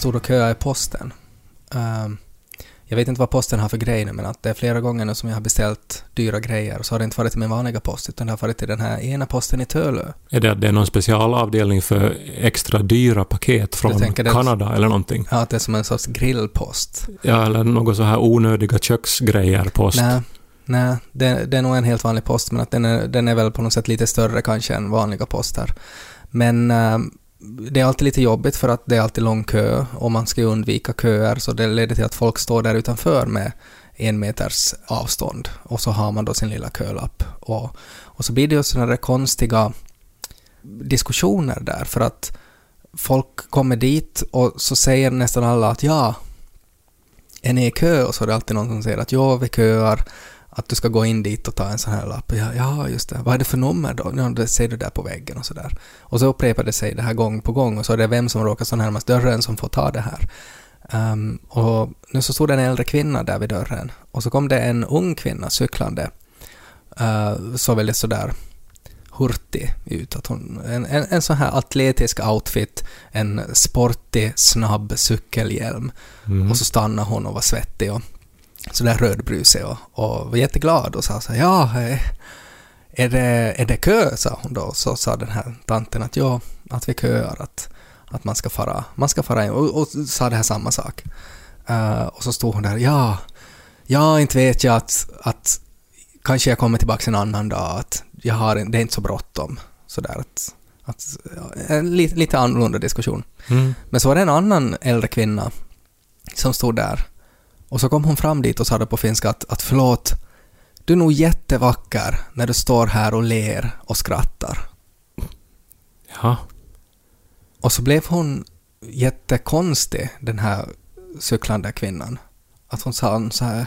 Stod och köade i posten. Ehm, jag vet inte vad posten har för grej nu, men att det är flera gånger nu som jag har beställt dyra grejer och så har det inte varit till min vanliga post, utan det har varit till den här ena posten i Tölö. Är det att det är någon specialavdelning för extra dyra paket från tänker det- Kanada eller någonting? Ja, att det är som en sorts grillpost. Ja, eller något så här onödiga köksgrejer post. Nej, nej det, det är nog en helt vanlig post, men att den är, den är väl på något sätt lite större kanske än vanliga poster. Men ehm, det är alltid lite jobbigt för att det är alltid lång kö och man ska ju undvika köer, så det leder till att folk står där utanför med en meters avstånd och så har man då sin lilla kölapp. Och, och så blir det ju sådana där konstiga diskussioner där, för att folk kommer dit och så säger nästan alla att ja, är ni i kö? Och så är det alltid någon som säger att ja, vi köar, att du ska gå in dit och ta en sån här lapp. Ja, ja just det. Vad är det för nummer då? Ja, det ser du där på väggen och så där. Och så upprepar det sig det här gång på gång och så är det vem som råkar stå närmast dörren som får ta det här. Ehm, och nu så stod det en äldre kvinna där vid dörren och så kom det en ung kvinna cyklande. Uh, så väldigt sådär hurtig ut. Att hon, en, en, en sån här atletisk outfit, en sportig, snabb cykelhjälm. Mm. Och så stannade hon och var svettig och sådär rödbrusig och, och var jätteglad och sa så här, ja, är det, är det kö? sa hon då. Så sa den här tanten att ja, att vi köar, att, att man ska fara, man ska fara in och, och sa det här samma sak. Eh, och så stod hon där, ja, ja, inte vet jag att, att kanske jag kommer tillbaka en annan dag, att jag har, det är inte så bråttom. Sådär att, att ja, en lite, lite annorlunda diskussion. Mm. Men så var det en annan äldre kvinna som stod där. Och så kom hon fram dit och sa det på finska att, att förlåt, du är nog jättevacker när du står här och ler och skrattar. Ja. Och så blev hon jättekonstig, den här cyklande kvinnan. Att hon sa så här,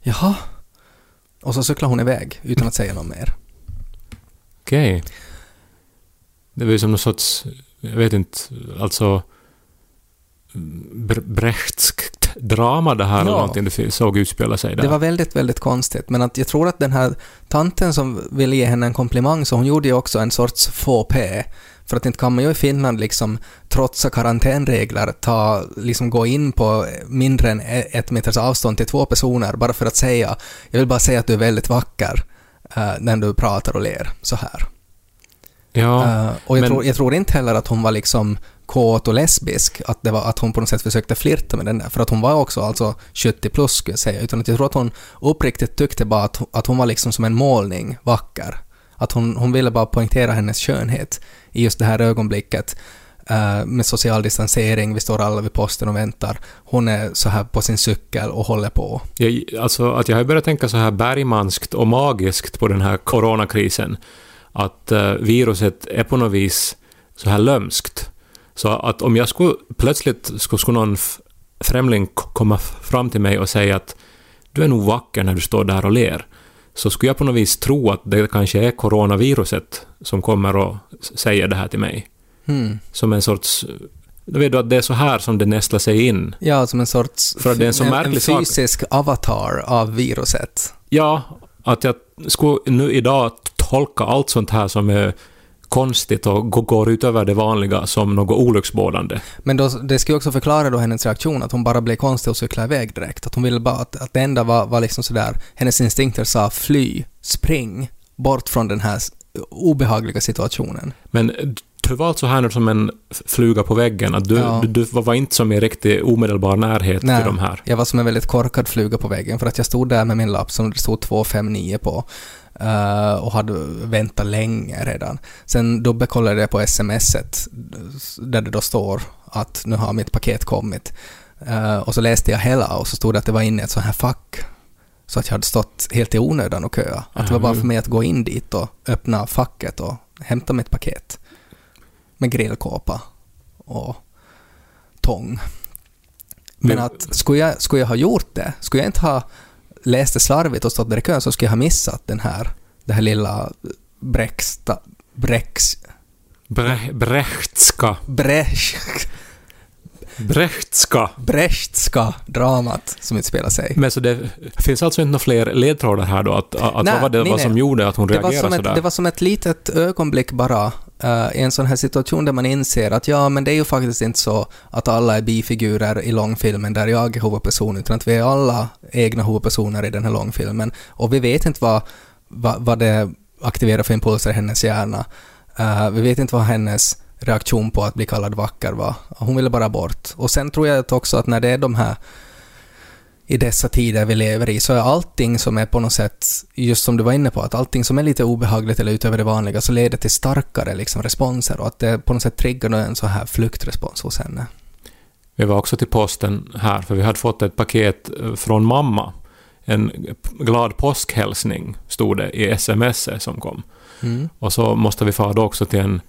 jaha? Och så cyklade hon iväg utan att säga något mer. Okej. Det var ju som någon sorts, jag vet inte, alltså bre- Brechtskt drama det här eller Ja. någonting du såg utspela sig där. Det var väldigt, väldigt konstigt. Men att jag tror att den här tanten som ville ge henne en komplimang, så hon gjorde ju också en sorts faux. För att inte kan man ju i Finland liksom trotsa karantänregler, ta, liksom gå in på mindre än e- ett meters avstånd till två personer bara för att säga jag vill bara säga att du är väldigt vacker eh, när du pratar och ler så här. Ja, Eh, och jag, men- tror, jag tror inte heller att hon var liksom kåt och lesbisk, att, det var, att hon på något sätt försökte flirta med den där, för att hon var också alltså 70 plus skulle jag säga, utan att jag tror att hon uppriktigt tyckte bara att, att hon var liksom som en målning, vacker. Att hon, hon ville bara poängtera hennes skönhet i just det här ögonblicket uh, med social distansering, vi står alla vid posten och väntar. Hon är så här på sin cykel och håller på. jag, alltså att jag har börjat tänka så här bergmanskt och magiskt på den här coronakrisen. Att uh, viruset är på något vis så här lömskt. Så att om jag skulle plötsligt skulle, skulle någon främling komma fram till mig och säga att du är nog vacker när du står där och ler, så skulle jag på något vis tro att det kanske är coronaviruset som kommer och säger det här till mig. Hmm. Som en sorts... Då vet du att det är så här som det nästlar sig in. Ja, som en sorts... För det är en så en, märklig sak. fysisk avatar av viruset. Ja, att jag skulle nu idag tolka allt sånt här som är konstigt och gå- går utöver det vanliga som något olycksbådande. Men då, det ska ju också förklara då hennes reaktion, att hon bara blev konstig och cyklade iväg direkt. Att hon ville bara att, att det enda var, var liksom sådär, hennes instinkter sa fly, spring, bort från den här obehagliga situationen. Men du var alltså här nu som en fluga på väggen, att du, Ja. du, du var inte som i riktig omedelbar närhet Nej. till de här. Jag var som en väldigt korkad fluga på väggen för att jag stod där med min lapp som det stod 259 på eh, och hade väntat länge redan. Sen dubbelkollade jag på smset där det då står att nu har mitt paket kommit. Eh, och så läste jag hela och så stod det att det var inne i ett sånt här fack Så att jag hade stått helt i onödan och köa. Att det var bara för mig att gå in dit och öppna facket och hämta mitt paket. Med grillkåpa och tång. Men- att skulle jag, skulle jag ha gjort det, skulle jag inte ha läst det slarvigt och stått där i kön så skulle jag ha missat den här, det här lilla Brexta, Brex, Bre- Brechtska. Brecht, Brechtska. Brechtska dramat som utspelar sig. Men så det finns alltså inte några fler ledtrådar här då? Att, att Nej, vad var det nej, vad nej. som gjorde att hon Det reagerade sådär? det var som ett litet ögonblick bara uh, i en sån här situation där man inser att ja, men det är ju faktiskt inte så att alla är bifigurer i långfilmen där jag är huvudperson, utan att vi är alla egna huvudpersoner i den här långfilmen. Och vi vet inte vad, vad, vad det aktiverar för impulser i hennes hjärna. Uh, vi vet inte vad hennes reaktion på att bli kallad vacker var. Hon ville bara bort. Och sen tror jag också att när det är de här i dessa tider vi lever i så är allting som är på något sätt, just som du var inne på, att allting som är lite obehagligt eller utöver det vanliga så leder till starkare liksom, responser och att det på något sätt triggar en så här flyktrespons hos henne. Vi var också till posten här, för vi hade fått ett paket eh, från mamma. En glad påskhälsning, stod det i sms som kom. Mm. Och så måste vi fara också till en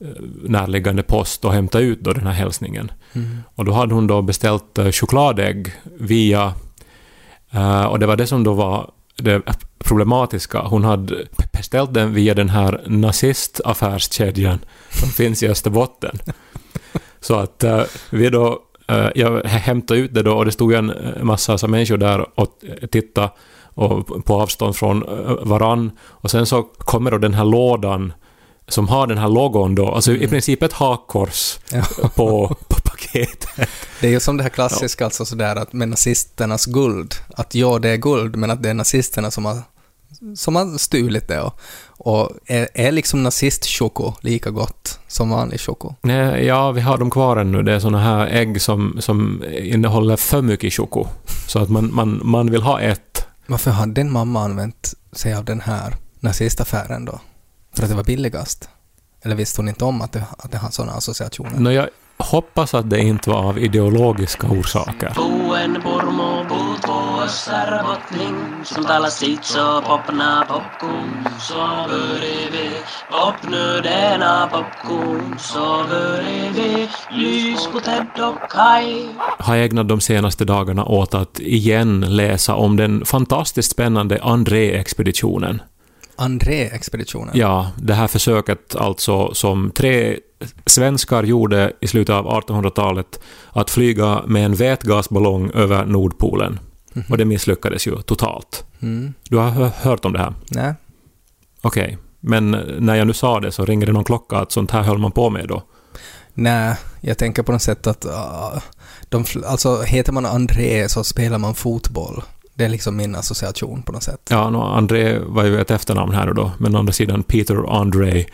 eh, närliggande post och hämta ut då den här hälsningen. Mm. Och då hade hon då beställt eh, chokladägg via... eh, och det var det som då var det problematiska. Hon hade beställt den via den här nazistaffärskedjan som finns i Österbotten. Så att eh, vi då... eh, jag hämtade ut det då och det stod ju en massa alltså, människor där och tittade och på avstånd från varann. Och sen så kommer då den här lådan som har den här logon då, alltså i princip ett hakkors Ja. på paketet. Det är ju som det här klassiska, alltså sådär att med nazisternas guld, att ja, det är guld, men att det är nazisterna som har, som har stulit det. Och, och är, är liksom nazistchoko lika gott som vanlig choko? Nej, ja, vi har dem kvar ännu. Det är såna här ägg som, som innehåller för mycket choko. Så att man, man, man vill ha ett. Varför har din mamma använt sig av den här nazistaffären då? För att det var billigast? Eller visste hon inte om att det, att det har sådana associationer? Nå, jag hoppas att det inte var av ideologiska orsaker. Har ägnat de senaste dagarna åt att igen läsa om den fantastiskt spännande André-expeditionen. André-expeditionen? Ja, det här försöket alltså som tre svenskar gjorde i slutet av 1800-talet att flyga med en vätgasballong över Nordpolen. Och det misslyckades ju totalt. Mm. Du har hö- hört om det här? Nej. Okej. Men när jag nu sa det så ringer det någon klocka att sånt här höll man på med då. Nej, jag tänker på något sätt att uh, de, alltså heter man André så spelar man fotboll. Det är liksom min association på något sätt. Ja, no, André var ju ett efternamn här och då, men å andra sidan Peter André eh,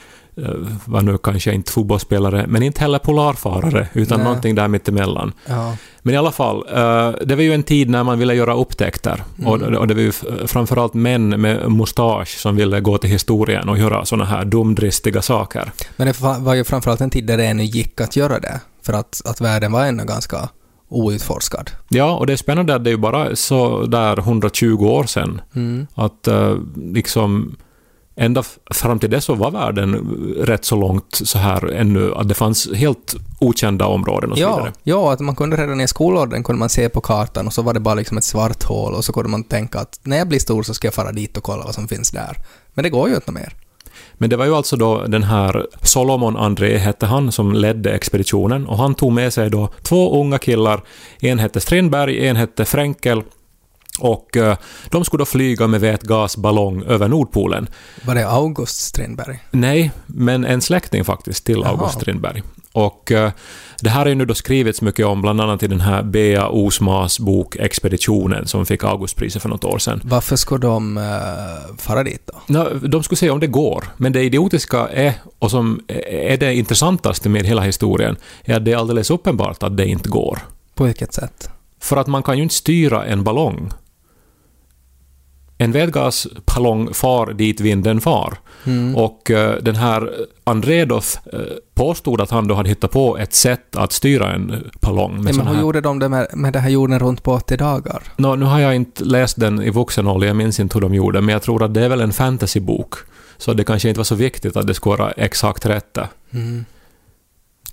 var nu kanske inte fotbollsspelare, men inte heller polarfarare, utan Nej. någonting där mittemellan. Ja. Men i alla fall, eh, det var ju en tid när man ville göra upptäckter. Mm. Och, det var ju framförallt män med mustasch som ville gå till historien och göra såna här dumdristiga saker. Men det var ju framförallt en tid där det ännu gick att göra det. För att, att världen var ännu ganska outforskad. Ja, och det är spännande att det är ju bara så där 120 år sedan Mm. att eh, liksom ända fram till det så var världen rätt så långt så här ännu att det fanns helt okända områden och så Ja, vidare. ja, att man kunde redan i skolåldern kunde man se på kartan och så var det bara liksom ett svart hål och så kunde man tänka att när jag blir stor så ska jag fara dit och kolla vad som finns där. Men det går ju inte mer. Men det var ju alltså då den här Solomon André hette han som ledde expeditionen och han tog med sig då två unga killar. En hette Strindberg, en hette Fränkel och eh, de skulle då flyga med vätgasballong över Nordpolen. Var det August Strindberg? Nej, men en släkting faktiskt till Jaha. August Strindberg. Och eh, det här är ju nu då skrivits mycket om, bland annat i den här Bea Osmas bok Expeditionen som fick Augustpriset för något år sedan. Varför ska de uh, fara dit då? De skulle se om det går, men det idiotiska är, och som är det intressantaste med hela historien, är att det är alldeles uppenbart att det inte går. På vilket sätt? För att man kan ju inte styra en ballong. En vätgaspallong far dit vinden far. Mm. Och eh, den här Andredoth eh, påstod att han då hade hittat på ett sätt att styra en pallong. Med Men sån hur här... gjorde de det med, med det här jorden runt på 80 dagar? Nå, nu har jag inte läst den i vuxen ålder, jag minns inte hur de gjorde, men jag tror att det är väl en fantasybok. Så det kanske inte var så viktigt att det skulle vara exakt rätt. Mm.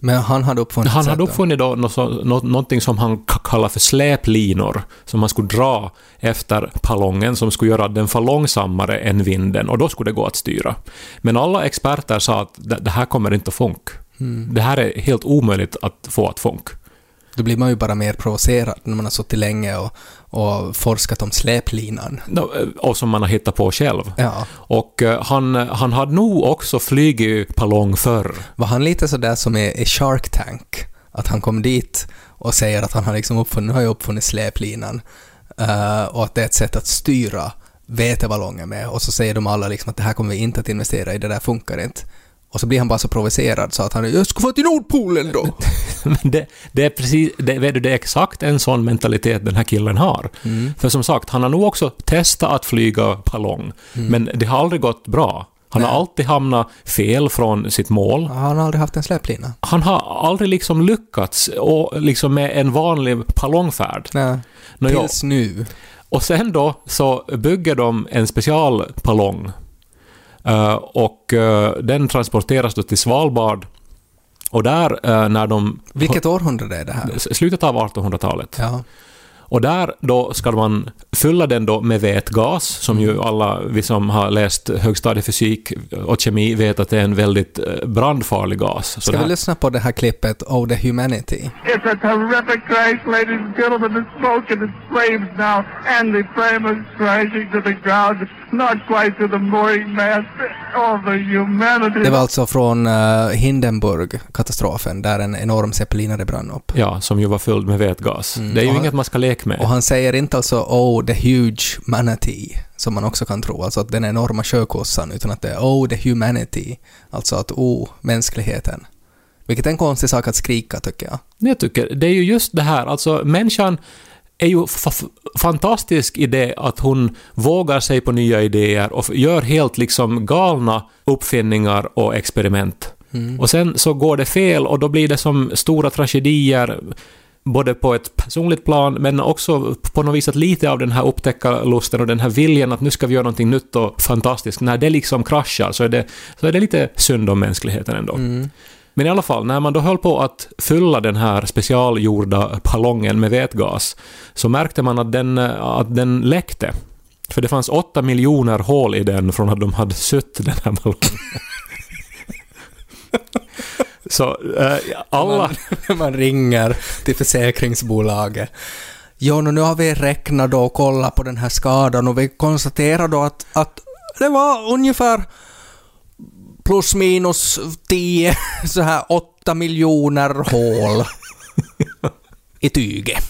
Men han hade uppfunnit Han hade uppfunnit då något, någonting som han k- kallar för släplinor, som man skulle dra efter pallongen, som skulle göra att den var långsammare än vinden, och då skulle det gå att styra. Men alla experter sa att det, det här kommer inte att funka. Mm. Det här är helt omöjligt att få att funka. Då blir man ju bara mer provocerad när man har suttit länge och, och forskat om släplinan. Eh, Och som man har hittat på själv. Ja. Och eh, han, han hade nog också flugit ballong förr. Var han lite sådär som i, Shark Tank? Att han kom dit och säger att han har liksom uppfunnit, har uppfunnit släplinan eh, och att det är ett sätt att styra veteballongen med och så säger de alla liksom att det här kommer vi inte att investera i, det där funkar inte. Och så blir han bara så provocerad så att han jag ska få till Nordpolen då! Men det, det är precis, det, vet du, det är exakt en sån mentalitet den här killen har. Mm. För som sagt, han har nog också testat att flyga ballong, men det har aldrig gått bra. Han har Nej. alltid hamnat fel från sitt mål. Han har aldrig haft en släplina. Han har aldrig liksom lyckats och liksom med en vanlig ballongfärd. Nej. Tills nu. Och sen då så bygger de en specialballong Eh, och eh, den transporteras då till Svalbard och där eh, när de... Vilket århundrade är det här? Slutet av 1800-talet. Ja. Och där då ska man fylla den då med vätgas, som ju alla vi som har läst högstadiefysik och kemi vet att det är en väldigt eh, brandfarlig gas. Så Ska vi lyssna på det här klippet Oh the Humanity? It's a terrific crash, ladies and gentlemen. The smoke and the flames now, and the flame is crashing to the ground, not quite to the mooring mast. Oh, the humanity. Det var alltså från uh, Hindenburg-katastrofen, där en enorm zeppelinare brann upp. Ja, som ju var fylld med vätgas. Det är ju Och- inget man ska leka med. Och han säger inte alltså Oh the huge manatee, som man också kan tro, alltså att den enorma sjökossan, utan att det är Oh the humanity, alltså att oh, mänskligheten. Vilket är en konstig sak att skrika, tycker jag. Jag tycker, det är ju just det här, alltså människan är ju fantastisk i det att hon vågar sig på nya idéer och gör helt liksom galna uppfinningar och experiment. Och sen så går det fel och då blir det som stora tragedier både på ett personligt plan men också på något vis att lite av den här upptäckarlusten och den här viljan att nu ska vi göra någonting nytt och fantastiskt, när det liksom kraschar så är det, så är det lite synd om mänskligheten ändå. Men i alla fall, när man då höll på att fylla den här specialgjorda ballongen med vätgas så märkte man att den, att den läckte. För det fanns åtta miljoner hål i den från att de hade sött den här ballongen. Så eh, alla... Man, man ringer till försäkringsbolaget. Ja, nu har vi räknat då och kollat på den här skadan och vi konstaterar då att, att det var ungefär plus minus 10, så här 8 miljoner hål i tyget.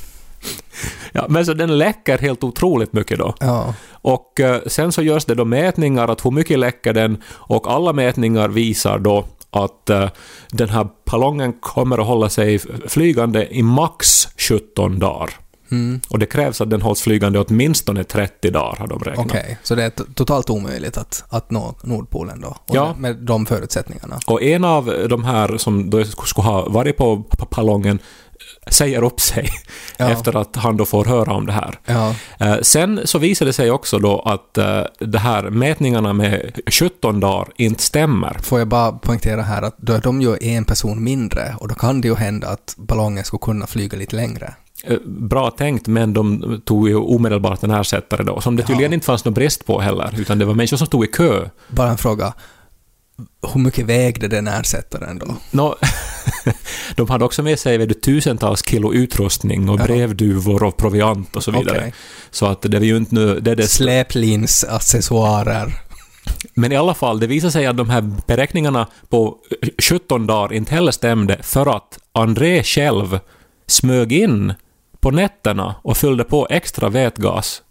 Ja, men så den läcker helt otroligt mycket då. Ja. Och eh, sen så görs det då mätningar att hur mycket läcker den och alla mätningar visar då att eh, den här ballongen kommer att hålla sig flygande i max 17 dagar. Mm. Och det krävs att den hålls flygande åtminstone 30 dagar har de räknat. Okej, så det är totalt omöjligt att, att nå Nordpolen då? Och Ja. med, de förutsättningarna? Och en av de här som då skulle ha varit på ballongen säger upp sig Ja. efter att han då får höra om det här. Ja. Eh, Sen så visade det sig också då att eh, det här mätningarna med 17 dagar inte stämmer. Får jag bara poängtera här att då är de ju en person mindre och då kan det ju hända att ballongen skulle kunna flyga lite längre. Eh, Bra tänkt, men de tog ju omedelbart en ersättare då, som det tydligen inte fanns någon brist på heller, utan det var människor som stod i kö. Bara en fråga. Hur mycket vägde den ersättaren då? Nå, de hade också med sig vet tusentals kilo utrustning och brevduvor och proviant och så vidare. Okej. Så att det är ju inte nu... Det är det, Släplinsaccessoarer. men i alla fall, det visade sig att de här beräkningarna på 17 dagar inte heller stämde för att André själv smög in på nätterna och fyllde på extra vätgas.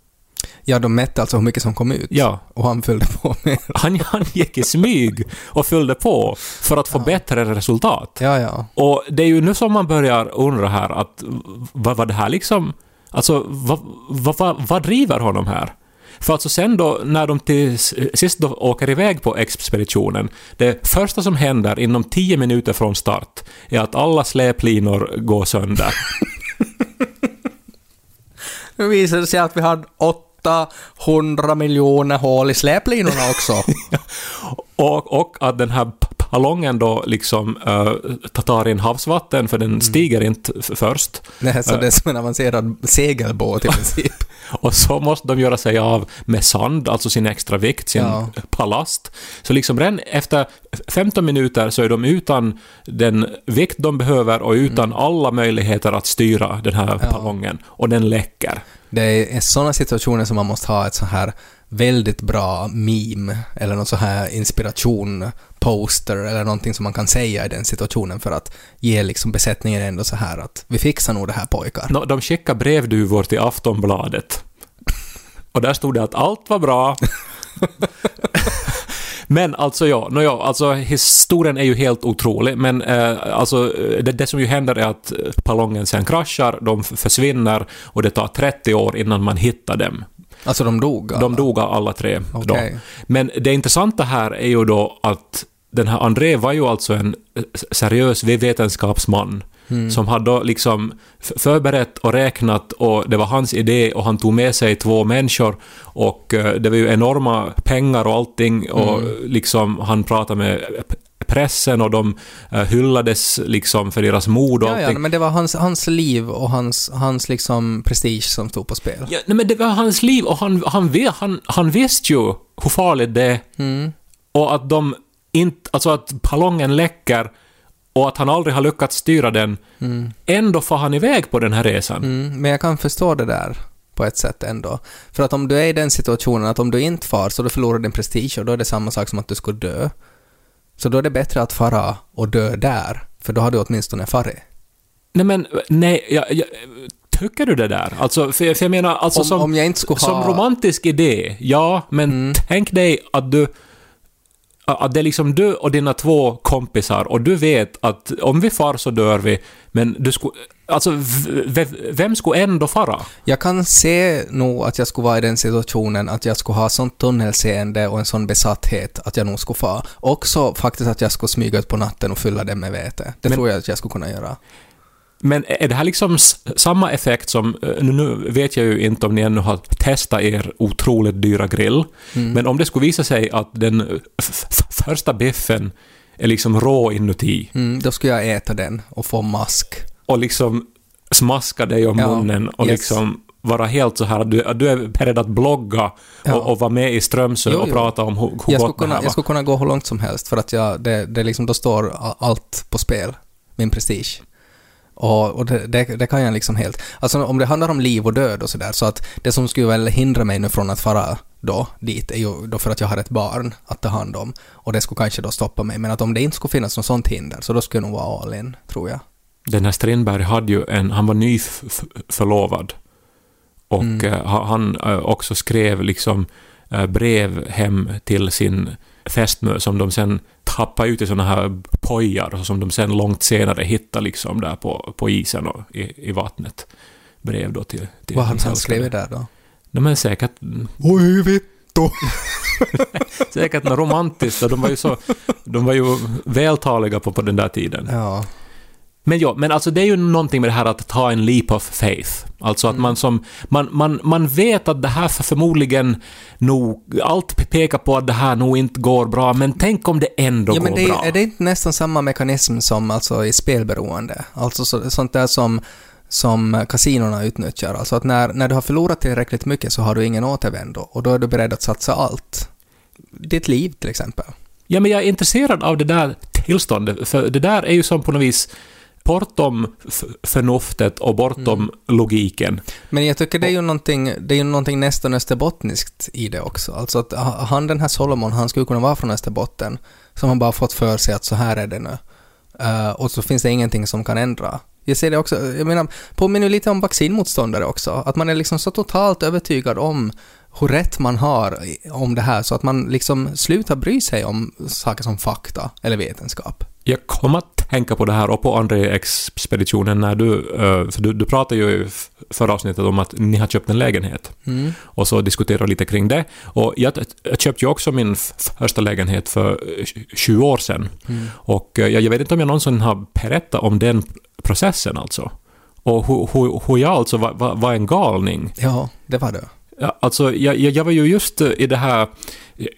Ja, de mätte alltså hur mycket som kom ut. Ja, Och han fyllde på med... han, han gick i smyg och fyllde på för att få bättre resultat. Ja, ja. Och det är ju nu som man börjar undra här att vad var det här liksom... Alltså, vad, vad, vad, vad driver honom här? För alltså sen då, när de till sist då åker iväg på expeditionen, det första som händer inom tio minuter från start är att alla släplinor går sönder. Nu visar det sig att vi har 800 miljoner hål i släplinorna också. och, och att den här ballongen då liksom uh, tar in havsvatten, för den stiger inte f- först. Nej, så det är som en avancerad segelbåt i princip. Och så måste de göra sig av med sand, alltså sin extra vikt, sin Ja. palast. Så liksom redan efter 15 minuter så är de utan den vikt de behöver och utan alla möjligheter att styra den här Mm. Ja. ballongen. Och den läcker. Det är sådana situationer som man måste ha ett så här väldigt bra meme eller någon så här inspiration, poster eller någonting som man kan säga i den situationen för att ge liksom besättningen ändå så här att vi fixar nog det här pojkar. Nå, de skickade brevduvor till Aftonbladet. Och där stod det att allt var bra. Men alltså ja, no, ja, alltså historien är ju helt otrolig, men eh, alltså det, det som ju händer är att ballongen sen kraschar, de försvinner och det tar 30 år innan man hittar dem. Alltså de dog? alla? De dog alla tre då. Okej. Men det intressanta här är ju då att den här André var ju alltså en eh, seriös vetenskapsman Mm. som hade då liksom förberett och räknat och det var hans idé och han tog med sig två människor och eh, det var ju enorma pengar och allting och Mm. liksom han pratade med pressen och de eh, hyllades liksom för deras mod och Ja, allting. ja, men det var hans, hans liv och hans, hans liksom prestige som stod på spel. Ja, nej, men det var hans liv och han, han, ve- han, han visste ju hur farligt det är Mm. och att de inte, alltså att ballongen läcker och att han aldrig har lyckats styra den, ändå får han iväg på den här resan. Mm, men jag kan förstå det där på ett sätt ändå. För att om du är i den situationen att om du inte far så du förlorar din prestige och då är det samma sak som att du skulle dö. Så då är det bättre att fara och dö där, för då har du åtminstone farit. Nej men, nej, jag, jag, tycker du det där? Alltså, för, för jag menar, alltså Om- som, om jag inte skulle som ha- romantisk idé, ja, men Mm. tänk dig att du att det är liksom du och dina två kompisar och du vet att om vi far så dör vi, men du skulle... Alltså, vem skulle ändå fara? Jag kan se nog att jag skulle vara i den situationen att jag skulle ha sånt tunnelseende och en sån besatthet att jag nog skulle fara. Också faktiskt att jag skulle smyga ut på natten och fylla det med vete. Det Men- tror jag att jag skulle kunna göra. Men är det här liksom samma effekt som, eh, nu, vet jag ju inte om ni ännu har testat er otroligt dyra grill, Mm. men om det skulle visa sig att den f- första biffen är liksom rå inuti Mm, då skulle jag äta den och få mask. och liksom smaska dig om Ja, munnen och yes. liksom vara helt så här att du, du är beredd att blogga Ja. och, och vara med i Strömsö Jo, och jo. prata om hur, hur Jag gott det kunna, här jag var. skulle kunna gå hur långt som helst för att jag, det, det liksom, då står allt på spel. Min prestige. Och, och det, det, det kan jag liksom helt... Alltså om det handlar om liv och död och sådär, så att det som skulle väl hindra mig nu från att fara då dit är ju då för att jag har ett barn att ta hand om. Och det skulle kanske då stoppa mig. Men att om det inte skulle finnas något sånt hinder, så då skulle jag nog vara all in, tror jag. Den här Strindberg hade ju en, han var nyförlovad. Och Mm. eh, ha- han eh, också skrev liksom eh, brev hem till sin fästmö som de sen tappade ut i såna här pojar som de sen långt senare hittade liksom där på, på isen och i, i vattnet. Brev då till... till Vad sin han skrivit där då? Nej men säkert, Oj, vittu! säkert något romantiskt. De var ju så... De var ju vältaliga på, på den där tiden. Ja. Men ja, men alltså det är ju någonting med det här att ta en leap of faith. Alltså att man som... Man, man, man vet att det här för förmodligen nog... Allt pekar på att det här nog inte går bra, men tänk om det ändå Ja, men går det, bra. är det inte nästan samma mekanism som alltså i spelberoende? Alltså så, sånt där som, som kasinorna utnyttjar. Alltså att när, när du har förlorat tillräckligt mycket så har du ingen återvändo och då är du beredd att satsa allt. Ditt liv till exempel. Ja, men jag är intresserad av det där tillståndet, för det där är ju som på något vis bortom förnuftet och bortom Mm. logiken. Men jag tycker det är ju någonting, det är ju någonting nästan österbottniskt i det också. Alltså att ha- han den här Solomon, han skulle kunna vara från Österbotten, som har bara fått för sig att så här är det nu. Eh, och så finns det ingenting som kan ändra. Jag ser det också, jag menar, påminner lite om vaccinmotståndare också. Att man är liksom så totalt övertygad om hur rätt man har om det här så att man liksom slutar bry sig om saker som fakta eller vetenskap. Jag kom att tänka på det här och på André-expeditionen när du, eh, för du, du pratade ju i förra avsnittet om att ni har köpt en lägenhet. Mm. Och så diskuterade lite kring det. Och jag, jag köpte ju också min första lägenhet för eh, 20 år sedan. Mm. Och eh, jag, jag vet inte om jag någonsin har berättat om den processen alltså. Och hur, hur, hur jag alltså var, var, var en galning. Ja, det var det. Ja, alltså, jag, jag var ju just eh, i det här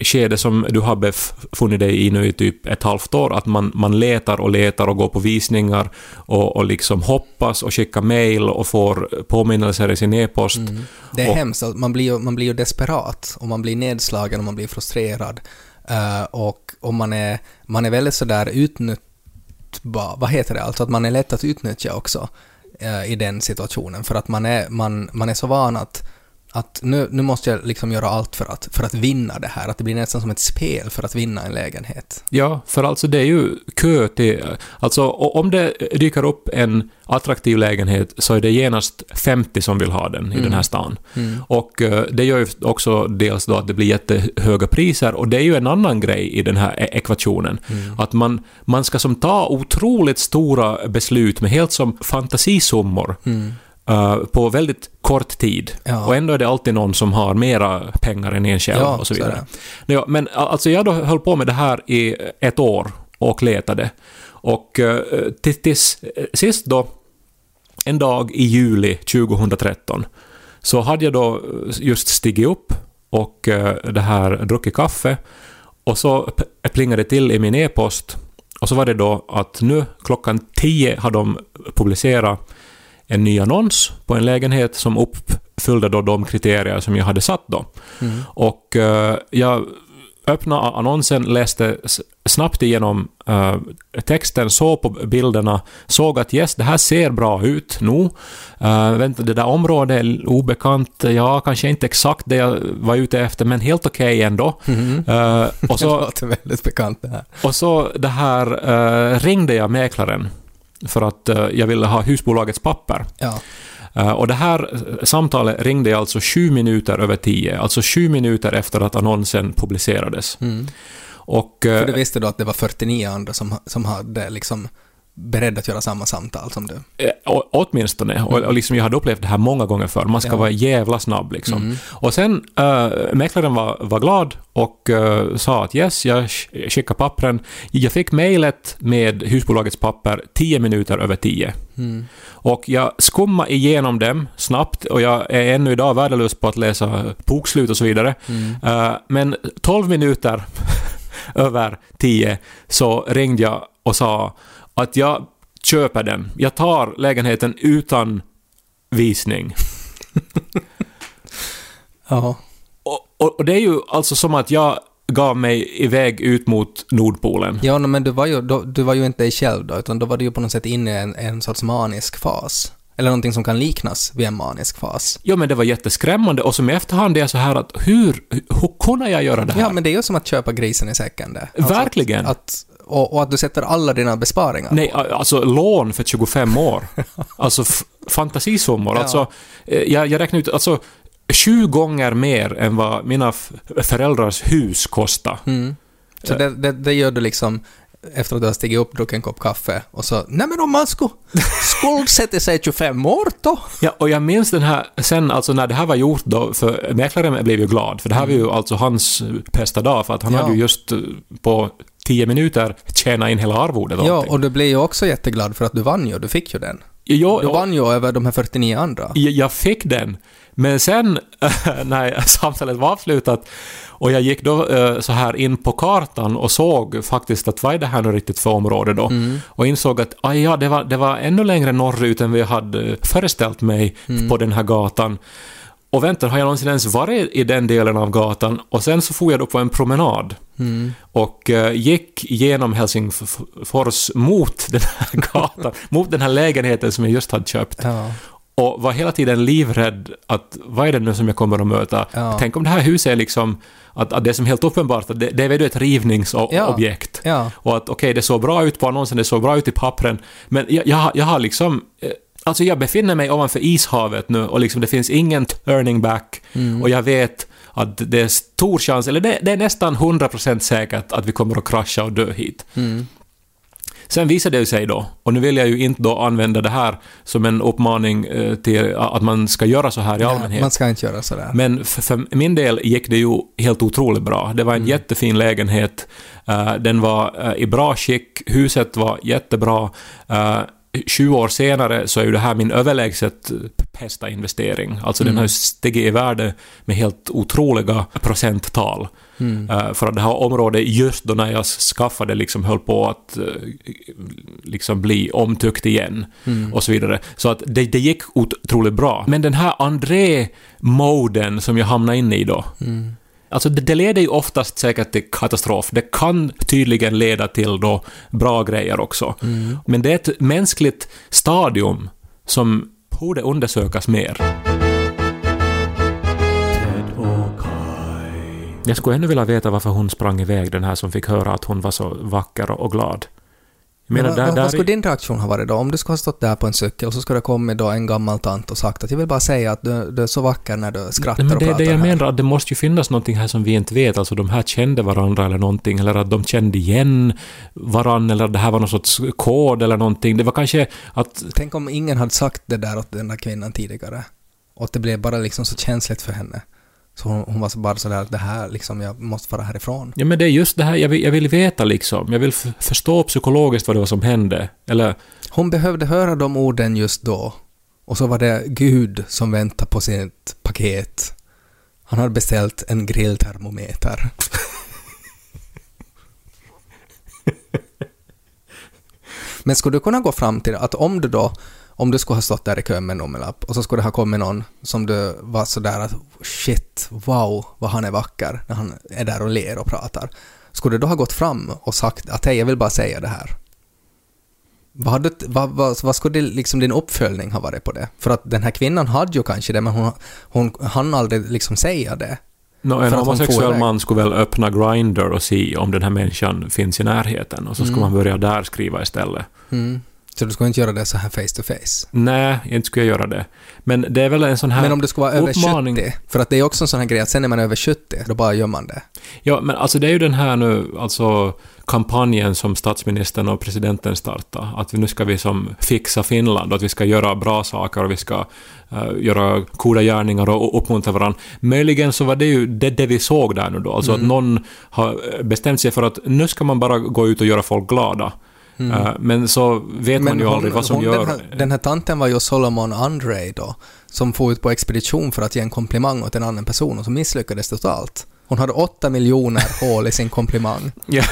skedet som du har befunnit dig i nu i typ ett halvt år, att man, man letar och letar och går på visningar och, och liksom hoppas och skickar mail och får påminnelser i sin e-post. Det är Och- hemskt. alltså, Man blir, ju, man blir ju desperat och man blir nedslagen och man blir frustrerad. Eh, och och man, är, man är väldigt sådär utnyttbar, vad heter det, alltså att man är lätt att utnyttja också eh, i den situationen för att man är, man, man är så van att att nu, nu måste jag liksom göra allt för att, för att vinna det här, att det blir nästan som ett spel för att vinna en lägenhet. Ja, för alltså det är ju kö till... Alltså om det dyker upp en attraktiv lägenhet så är det genast 50 som vill ha den i den här stan. Och eh, det gör ju också dels då att det blir jättehöga priser och det är ju en annan grej i den här e- ekvationen. Att man, man ska som ta otroligt stora beslut med helt som fantasisummor eh, på väldigt kort tid. Ja. Och ändå är det alltid någon som har mera pengar än en själv Ja, och så så vidare. Ja, men alltså jag då höll på med det här i ett år och letade. Och uh, till, tills eh, sist då, en dag i juli 2013, så hade jag då just stigit upp och det här druckit kaffe och så plingade det till i min e-post och så var det då att nu klockan 10 har de publicerat en ny annons på en lägenhet som uppfyllde då de kriterier som jag hade satt då. Och eh, jag öppnade annonsen, läste snabbt igenom eh, texten, såg på bilderna, såg att yes, det här ser bra ut nu. Uh, vänta, det där området är obekant, ja, kanske inte exakt det jag var ute efter, men helt okej ändå. Eh, och Det så låter väldigt bekant det här. och så det här eh, ringde jag mäklaren för att eh, jag ville ha husbolagets papper. Ja. Eh, och det här eh, samtalet ringde jag alltså sju minuter över tio, alltså sju minuter efter att annonsen publicerades. Och, eh, För du visste då att det var 49 andra som, som hade liksom beredd att göra samma samtal som du. Eh, å- åtminstone. Och, och liksom jag hade upplevt det här många gånger förr. Man ska Ja. vara jävla snabb liksom. Och sen, äh, mäklaren var, var glad och äh, sa att yes, jag sk- skickar pappren. Jag fick mejlet med husbolagets papper tio minuter över tio. Och jag skummade igenom dem snabbt och jag är ännu idag värdelös på att läsa bokslut och så vidare. Äh, men 12 minuter över 10 så ringde jag och sa att jag köper den. Jag tar lägenheten utan visning. Ja. Och, och, och det är ju alltså som att jag gav mig iväg ut mot Nordpolen. Ja, men du var, ju, då, du var ju inte dig själv då, utan då var du ju på något sätt inne i en, en sorts manisk fas. Eller någonting som kan liknas vid en manisk fas. Ja, men det var jätteskrämmande och som i efterhand är jag så här att hur, hur kunde jag göra det här? Ja, men det är ju som att köpa grisen i säcken det. Verkligen. Att, att, och, och att du sätter alla dina besparingar Nej, på. alltså lån för 25 år. Alltså fantasisummor. Ja. Alltså, eh, jag, jag räknar ut, alltså sju gånger mer än vad mina föräldrars hus kostade. Mm. Så det, det, det gör du liksom efter att du har stigit upp, druckit en kopp kaffe och så Nej men om man skulle skuldsätta sig 25 år då? Ja, och jag minns den här, sen alltså när det här var gjort då, för mäklaren blev ju glad, för det här var ju alltså hans bästa dag, för att han Mm. Ja. hade ju just eh, på 10 minuter tjänat in hela arvodet. och Ja, allting. och du blev ju också jätteglad för att du vann ju, du fick ju den. Ja, Du vann ju över de här 49 andra. Jag, jag fick den. Men sen när samtalet var avslutat och jag gick då eh, så här in på kartan och såg faktiskt att vad är det här nu riktigt för område då? Och insåg att aj, ja, det, var, det var ännu längre norrut än vi hade föreställt mig på den här gatan. Och vänta, har jag någonsin ens varit i den delen av gatan? Och sen så får jag då på en promenad och eh, gick genom Helsingfors mot den här gatan, mot den här lägenheten som jag just hade köpt. Ja. Och var hela tiden livrädd att vad är det nu som jag kommer att möta? Ja. Tänk om det här huset är liksom att, att det är som helt uppenbart att det, det är ett rivningsobjekt. Ja. Och att okej, det såg bra ut på annonsen, det såg bra ut i pappren, men jag, jag, jag har liksom... Alltså jag befinner mig ovanför ishavet nu och liksom det finns ingen turning back Mm. och jag vet att det är stor chans, eller det, det är nästan 100% säkert att vi kommer att krascha och dö hit. Mm. Sen visade det sig då, och nu vill jag ju inte då använda det här som en uppmaning eh, till att man ska göra så här i allmänhet. Man ska inte göra sådär. Men för, för min del gick det ju helt otroligt bra. Det var en jättefin lägenhet. eh, den var eh, i bra skick. Huset var jättebra. Uh, 20 år senare så är ju det här min överlägset bästa investering. Alltså den har ju stigit i värde med helt otroliga procenttal. Eh, för att det här området, just då när jag skaffade, liksom höll på att eh, liksom bli omtyckt igen. Och så vidare. Så att det, det gick otroligt bra. Men den här André-moden som jag hamnade inne i då. Alltså det, leder ju oftast säkert till katastrof. Det kan tydligen leda till då bra grejer också. Men det är ett mänskligt stadium som borde undersökas mer. Jag skulle ännu vilja veta varför hon sprang iväg, den här som fick höra att hon var så vacker och glad. Men vad, där, vad, där vad skulle din reaktion ha varit då? Om du skulle ha stått där på en cykel och så skulle det kommit då en gammal tant och sagt att jag vill bara säga att du, du är så vacker när du skrattar Nej, men och det, pratar det jag här. menar, att det måste ju finnas någonting här som vi inte vet. Alltså de här kände varandra eller någonting, eller att de kände igen varandra, eller att det här var någon sorts kod eller någonting. Det var kanske att... Tänk om ingen hade sagt det där åt den där kvinnan tidigare. Och att det blev bara liksom så känsligt för henne. Så hon, hon var så bara sådär att det här liksom, jag måste vara härifrån. Ja, men det är just det här, jag vill, jag vill veta liksom. Jag vill förstå psykologiskt vad det var som hände. Eller... Hon behövde höra de orden just då. Och så var det Gud som väntade på sitt paket. Han hade beställt en grilltermometer. Men skulle du kunna gå fram till att om du då, om du skulle ha stått där i kön med en nummerlapp och så skulle det ha kommit någon som du var sådär att shit, wow, vad han är vacker när han är där och ler och pratar. Skulle du då ha gått fram och sagt att hej, jag vill bara säga det här? Vad, hade, vad, vad, vad skulle liksom din uppföljning ha varit på det? För att den här kvinnan hade ju kanske det, men hon, hon hann aldrig liksom säga det. För en homosexuell man skulle väl öppna Grindr och se om den här människan finns i närheten och så skulle man börja där skriva istället. Mm. Så du skulle inte göra det så här face to face? Nej, inte skulle jag göra det. Men det är väl en sån här Men om du skulle vara över uppmaning. 70? För att det är också en sån här grej att sen är man över 70, då bara gör man det. Ja, men alltså det är ju den här nu, alltså kampanjen som statsministern och presidenten startade. Att nu ska vi som fixa Finland och att vi ska göra bra saker och vi ska eh, göra goda gärningar och uppmuntra varandra. Möjligen så var det ju det, det vi såg där nu då. Alltså Mm. att någon har bestämt sig för att nu ska man bara gå ut och göra folk glada. Eh, men så vet man ju aldrig vad som Mm. hon, gör... Den här, den här tanten var ju Solomon Andre då, som får ut på expedition för att ge en komplimang åt en annan person och så misslyckades totalt. Hon hade åtta miljoner hål i sin komplimang. Ja,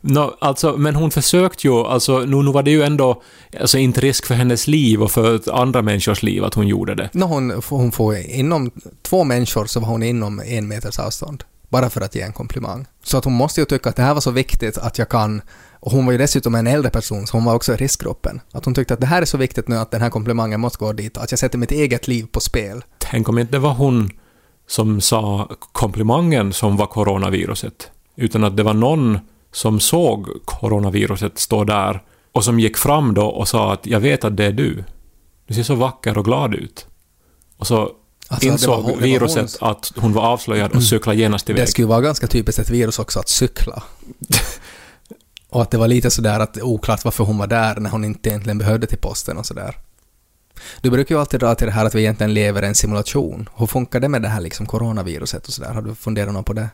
no, alltså, men hon försökte ju, alltså nu, nu var det ju ändå alltså, inte risk för hennes liv och för andra människors liv att hon gjorde det. Nå, hon, hon får inom två människor så var hon inom en meters avstånd. Bara för att ge en komplimang. Så att hon måste ju tycka att det här var så viktigt att jag kan och hon var ju dessutom en äldre person, så hon var också i riskgruppen. Att hon tyckte att det här är så viktigt nu att den här komplimangen måste gå dit, att jag sätter mitt eget liv på spel. Tänk om inte det var hon som sa komplimangen som var coronaviruset, utan att det var någon som såg coronaviruset stå där och som gick fram då och sa att jag vet att det är du. Du ser så vacker och glad ut. Och så Alltså, insåg hon- viruset hon- att hon var avslöjad och cyklade genast iväg. Det skulle vara ganska typiskt ett virus också att cykla. och att det var lite sådär att oklart varför hon var där när hon inte egentligen behövde till posten och sådär. Du brukar ju alltid dra till det här att vi egentligen lever i en simulation. Hur funkar det med det här liksom coronaviruset och sådär? Har du funderat något på det?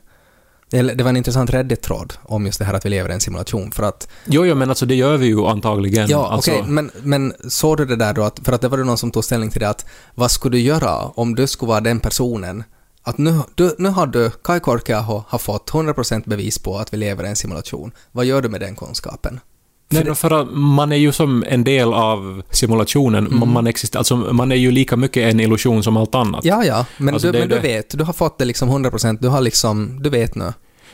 Det var en intressant Reddit-tråd om just det här att vi lever i en simulation för att Jo, jo, men alltså det gör vi ju antagligen. Ja, alltså, okej, men, men såg du det där då att, för att det var det någon som tog ställning till det att vad skulle du göra om du skulle vara den personen att nu, du, nu har du, Kai Korkeaho har fått 100% bevis på att vi lever i en simulation. Vad gör du med den kunskapen? Nej, För för, att man är ju som en del av simulationen. Mm. Man, man, existerar, alltså, man är ju lika mycket en illusion som allt annat. Ja, ja, men, Alltså, du, det men du det. vet, du har fått det liksom 100%, du har liksom, du vet nu.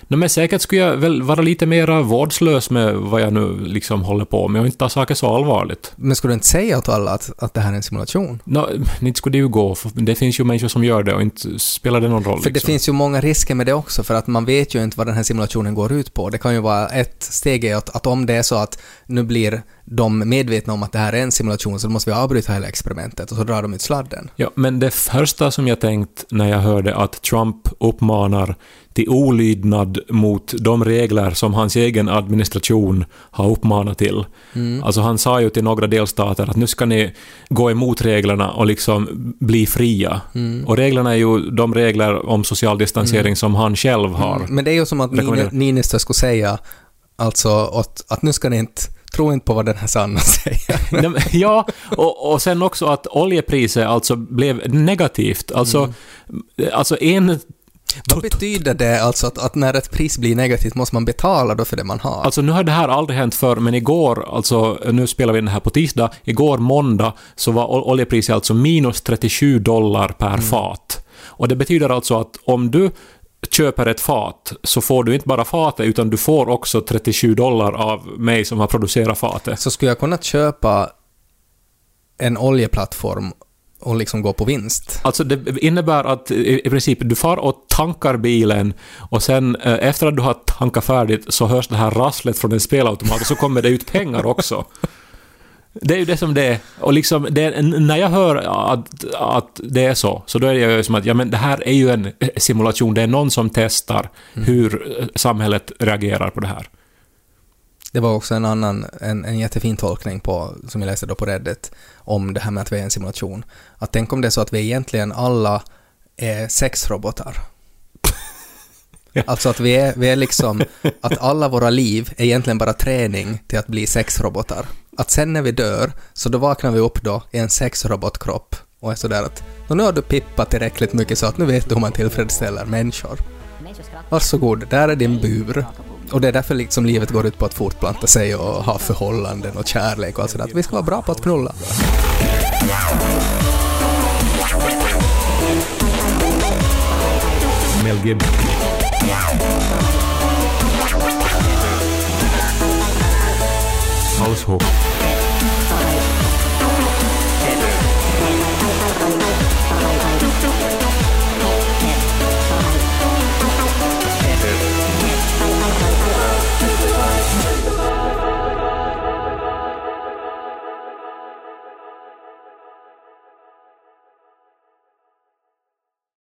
No, men säkert skulle jag väl vara lite mer vårdslös med vad jag nu liksom håller på med och inte ta saker så allvarligt. Men skulle du inte säga åt alla att, att det här är en simulation? No, inte skulle det ju gå, för det finns ju människor som gör det och inte spelar det någon roll. För det liksom. finns ju många risker med det också, för att man vet ju inte vad den här simulationen går ut på. Det kan ju vara ett steg är att, att om det är så att nu blir de medvetna om att det här är en simulation, så då måste vi avbryta hela experimentet och så drar de ut sladden. Ja, men det första som jag tänkt när jag hörde att Trump uppmanar till olydnad mot de regler som hans egen administration har uppmanat till. Alltså han sa ju till några delstater att nu ska ni gå emot reglerna och liksom bli fria. Och reglerna är ju de regler om social distansering som han själv har. Men det är ju som att Niinistö skulle säga alltså att, att nu ska ni inte tro inte på vad den här Sanna säger. Ja, och, och sen också att oljepriset alltså blev negativt. Alltså, alltså en... Vad betyder det alltså att, att när ett pris blir negativt måste man betala då för det man har? Alltså nu har det här aldrig hänt förr, men igår, alltså nu spelar vi den här på tisdag, igår måndag så var ol- oljepriset alltså minus 37 dollar per fat. Och det betyder alltså att om du köper ett fat så får du inte bara fatet utan du får också 37 dollar av mig som har producerat fatet. så skulle jag kunna köpa en oljeplattform och liksom gå på vinst? Alltså det innebär att i princip du far och tankar bilen och sen eh, efter att du har tankat färdigt så hörs det här rasslet från en spelautomat och så kommer det ut pengar också. Det är ju det som det är. Och liksom, det, är- när jag hör att, att det är så, så då är det ju som att ja, men det här är ju en simulation. Det är någon som testar hur eh, samhället reagerar på det här. Det var också en annan, en, en jättefin tolkning på, som jag läste då på Reddit, om det här med att vi är en simulation. Att tänk om det är så att vi egentligen alla är sexrobotar. Alltså att vi är, vi är liksom, att alla våra liv är egentligen bara träning till att bli sexrobotar. Att sen när vi dör, så då vaknar vi upp då i en sexrobotkropp och är sådär att "Nå, nu har du pippat tillräckligt mycket så att nu vet du hur man tillfredsställer människor. Varsågod, där är din bur. Och det är därför liksom livet går ut på att fortplanta sig och ha förhållanden och kärlek och allt sådär. Vi ska vara bra på att knulla. Mel Gibson. Household.